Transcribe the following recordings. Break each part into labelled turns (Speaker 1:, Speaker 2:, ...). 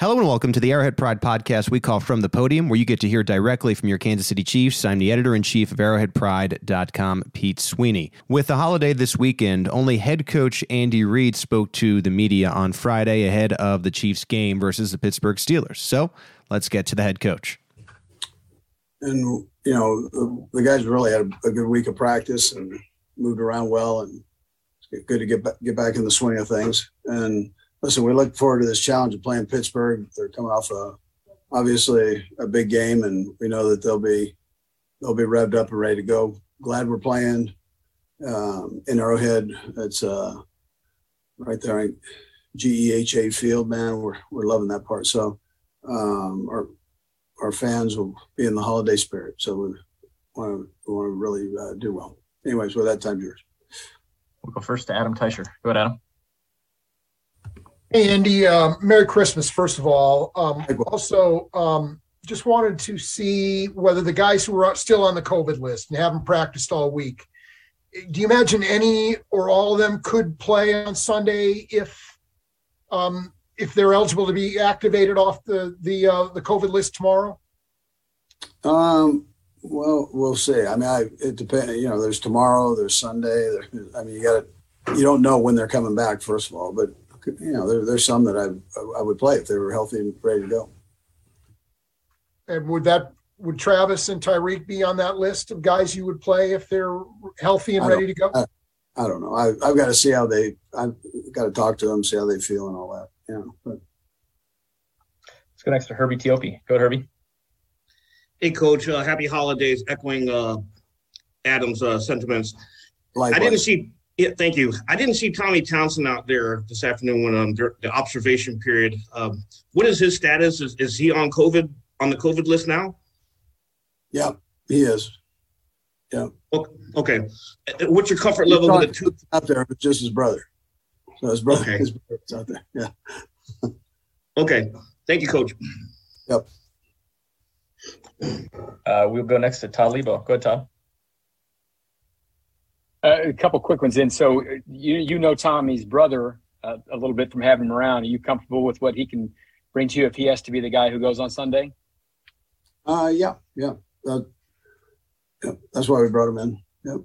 Speaker 1: Hello and welcome to the Arrowhead Pride podcast we call From the Podium, where you get to hear directly from your Kansas City Chiefs. I'm the editor in chief of ArrowheadPride.com, Pete Sweeney. With the holiday this weekend, only head coach Andy Reid spoke to the media on Friday ahead of the Chiefs game versus the Pittsburgh Steelers. So let's get to the head coach.
Speaker 2: And, you know, the, guys really had a, a, good week of practice and moved around well, and it's good to get, back, get back in the swing of things. And, listen, we look forward to this challenge of playing Pittsburgh. They're coming off a obviously a big game, and we know that they'll be they'll be revved up and ready to go. Glad we're playing um, in Arrowhead. It's uh, right there, GEHA Field, man. We're we're loving that part. So um, our our fans will be in the holiday spirit. So we want to we want to really uh, do well. Anyways, with that time, yours.
Speaker 3: We'll go first to Adam Teicher. Go ahead, Adam.
Speaker 4: Hey, Andy. Uh, Merry Christmas, first of all. Um, also, um, just wanted to see whether the guys who are still on the COVID list and haven't practiced all week, do you imagine any or all of them could play on Sunday if um, if they're eligible to be activated off the the uh, the COVID list tomorrow?
Speaker 2: Um. Well, we'll see. I mean, I, it depends. You know, there's tomorrow, there's Sunday. There, I mean, you got to. You don't know when they're coming back, first of all, but you know, there, there's some that I I would play if they were healthy and ready to go.
Speaker 4: And would that would Travis and Tyreek be on that list of guys you would play if they're healthy and ready to go?
Speaker 2: I, I don't know. I, have got to see how they. I've got to talk to them, see how they feel, and all that. Yeah. But.
Speaker 3: Let's go next to Herbie Teope. Go ahead, Herbie.
Speaker 5: Hey, Coach. Uh, happy holidays. Echoing uh, Adam's uh, sentiments. Likewise. I didn't see yeah, thank you. I didn't see Tommy Townsend out there this afternoon when um, the observation period. Um, what is his status? Is, is he on COVID on the COVID list now?
Speaker 2: Yeah, he is. Yeah.
Speaker 5: Okay. Uh, what's your comfort level with the two
Speaker 2: out there? But just his brother. So his brother, okay. his brother's out there. Yeah.
Speaker 5: okay. Thank you, Coach.
Speaker 2: Yep.
Speaker 3: Uh, we'll go next to Todd Lebo. Go ahead, Todd.
Speaker 6: Uh, a couple quick ones in. So uh, you you know Tommy's brother uh, a little bit from having him around. Are you comfortable with what he can bring to you if he has to be the guy who goes on Sunday?
Speaker 2: Uh, yeah, yeah. Uh, yeah. That's why we brought him in. Yep.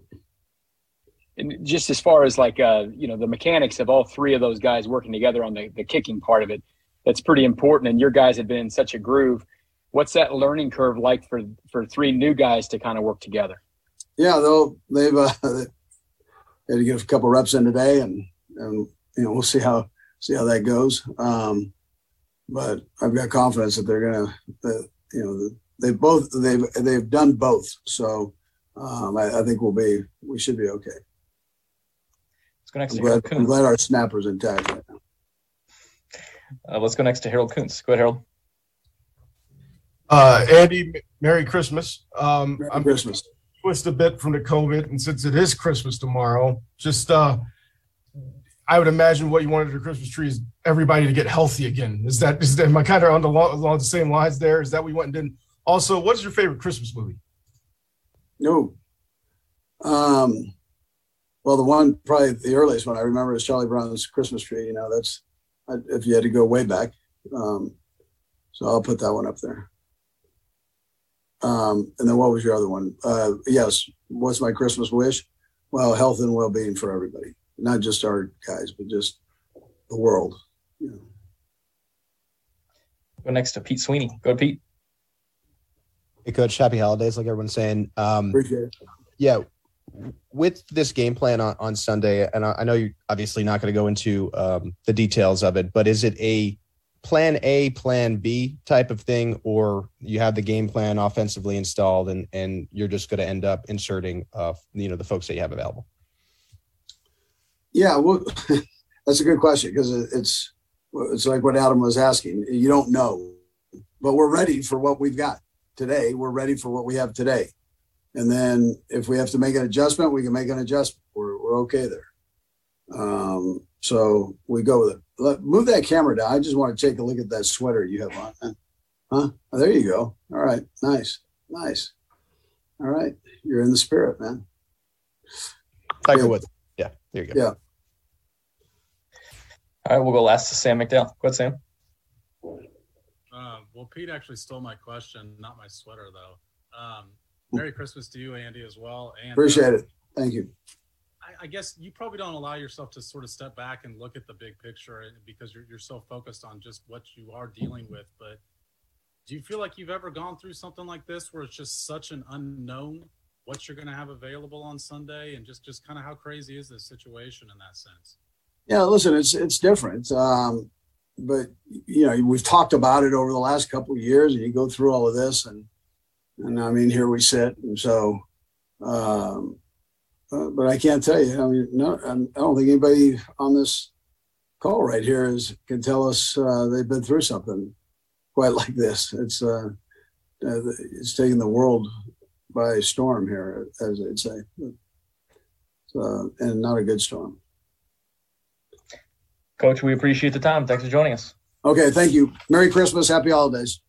Speaker 6: And just as far as like uh, you know the mechanics of all three of those guys working together on the, the kicking part of it, that's pretty important. And your guys have been in such a groove. What's that learning curve like for for three new guys to kind of work together?
Speaker 2: Yeah, they'll they've uh, had to get a couple reps in today, and and you know we'll see how see how that goes. Um, but I've got confidence that they're gonna, that, you know, they've both they've they've done both. So um, I, I, think we'll be we should be okay.
Speaker 3: Let's go next.
Speaker 2: I'm glad, I'm glad our snappers intact right now.
Speaker 3: Uh, let's go next to Harold Kuntz. Go ahead, Harold.
Speaker 7: Uh, Andy, Merry Christmas. Um,
Speaker 2: Merry I'm, Christmas
Speaker 7: twist a bit from the COVID, and since it is Christmas tomorrow, just uh, I would imagine what you wanted a Christmas tree is everybody to get healthy again. Is that is that, I kind of on the along the same lines there? Is that we went and did? Also, what is your favorite Christmas movie?
Speaker 2: No. Um, well, the one probably the earliest one I remember is Charlie Brown's Christmas Tree. You know, that's if you had to go way back. Um, so I'll put that one up there. Um, and then what was your other one? Uh, yes, what's my Christmas wish? well, health and well being for everybody, not just our guys, but just the world. You know.
Speaker 3: Go next to Pete Sweeney. Go Pete.
Speaker 1: Hey, Coach. Happy holidays, like everyone's saying.
Speaker 2: Um, Appreciate it.
Speaker 1: Yeah, with this game plan on, on Sunday, and I, I know you're obviously not going to go into um, the details of it, but is it a plan A, plan B type of thing, or you have the game plan offensively installed and and you're just going to end up inserting, uh, you know, the folks that you have available?
Speaker 2: Yeah, well, that's a good question because it's it's like what Adam was asking. You don't know, but we're ready for what we've got today. We're ready for what we have today. And then if we have to make an adjustment, we can make an adjustment. We're, we're okay there. Um, so we go with it. Let, move that camera down. I just want to take a look at that sweater you have on. Huh? Oh, there you go. All right. Nice. Nice. All right. You're in the spirit, man.
Speaker 1: Tiger yeah. Woods. Yeah. There you
Speaker 2: go. Yeah.
Speaker 3: All right. We'll go last to Sam McDowell. Go ahead, Sam.
Speaker 8: Uh, well, Pete actually stole my question, not my sweater, though. Um, Merry Christmas to you, Andy, as well.
Speaker 2: And, Appreciate uh, it. Thank you.
Speaker 8: I, I, guess you probably don't allow yourself to sort of step back and look at the big picture because you're, you're so focused on just what you are dealing with. But do you feel like you've ever gone through something like this where it's just such an unknown what you're going to have available on Sunday and just, just kind of how crazy is this situation in that sense?
Speaker 2: Yeah, listen, it's, it's different. Um, but you know, we've talked about it over the last couple of years and you go through all of this and, and I mean, here we sit. And so, um, uh, but I can't tell you. I mean, no, I'm, do not think anybody on this call right here is can tell us uh, they've been through something quite like this. It's uh, uh it's taking the world by storm here, as they'd say, and not a good storm.
Speaker 3: Coach, we appreciate the time. Thanks for joining us.
Speaker 2: Okay, thank you. Merry Christmas, Happy Holidays.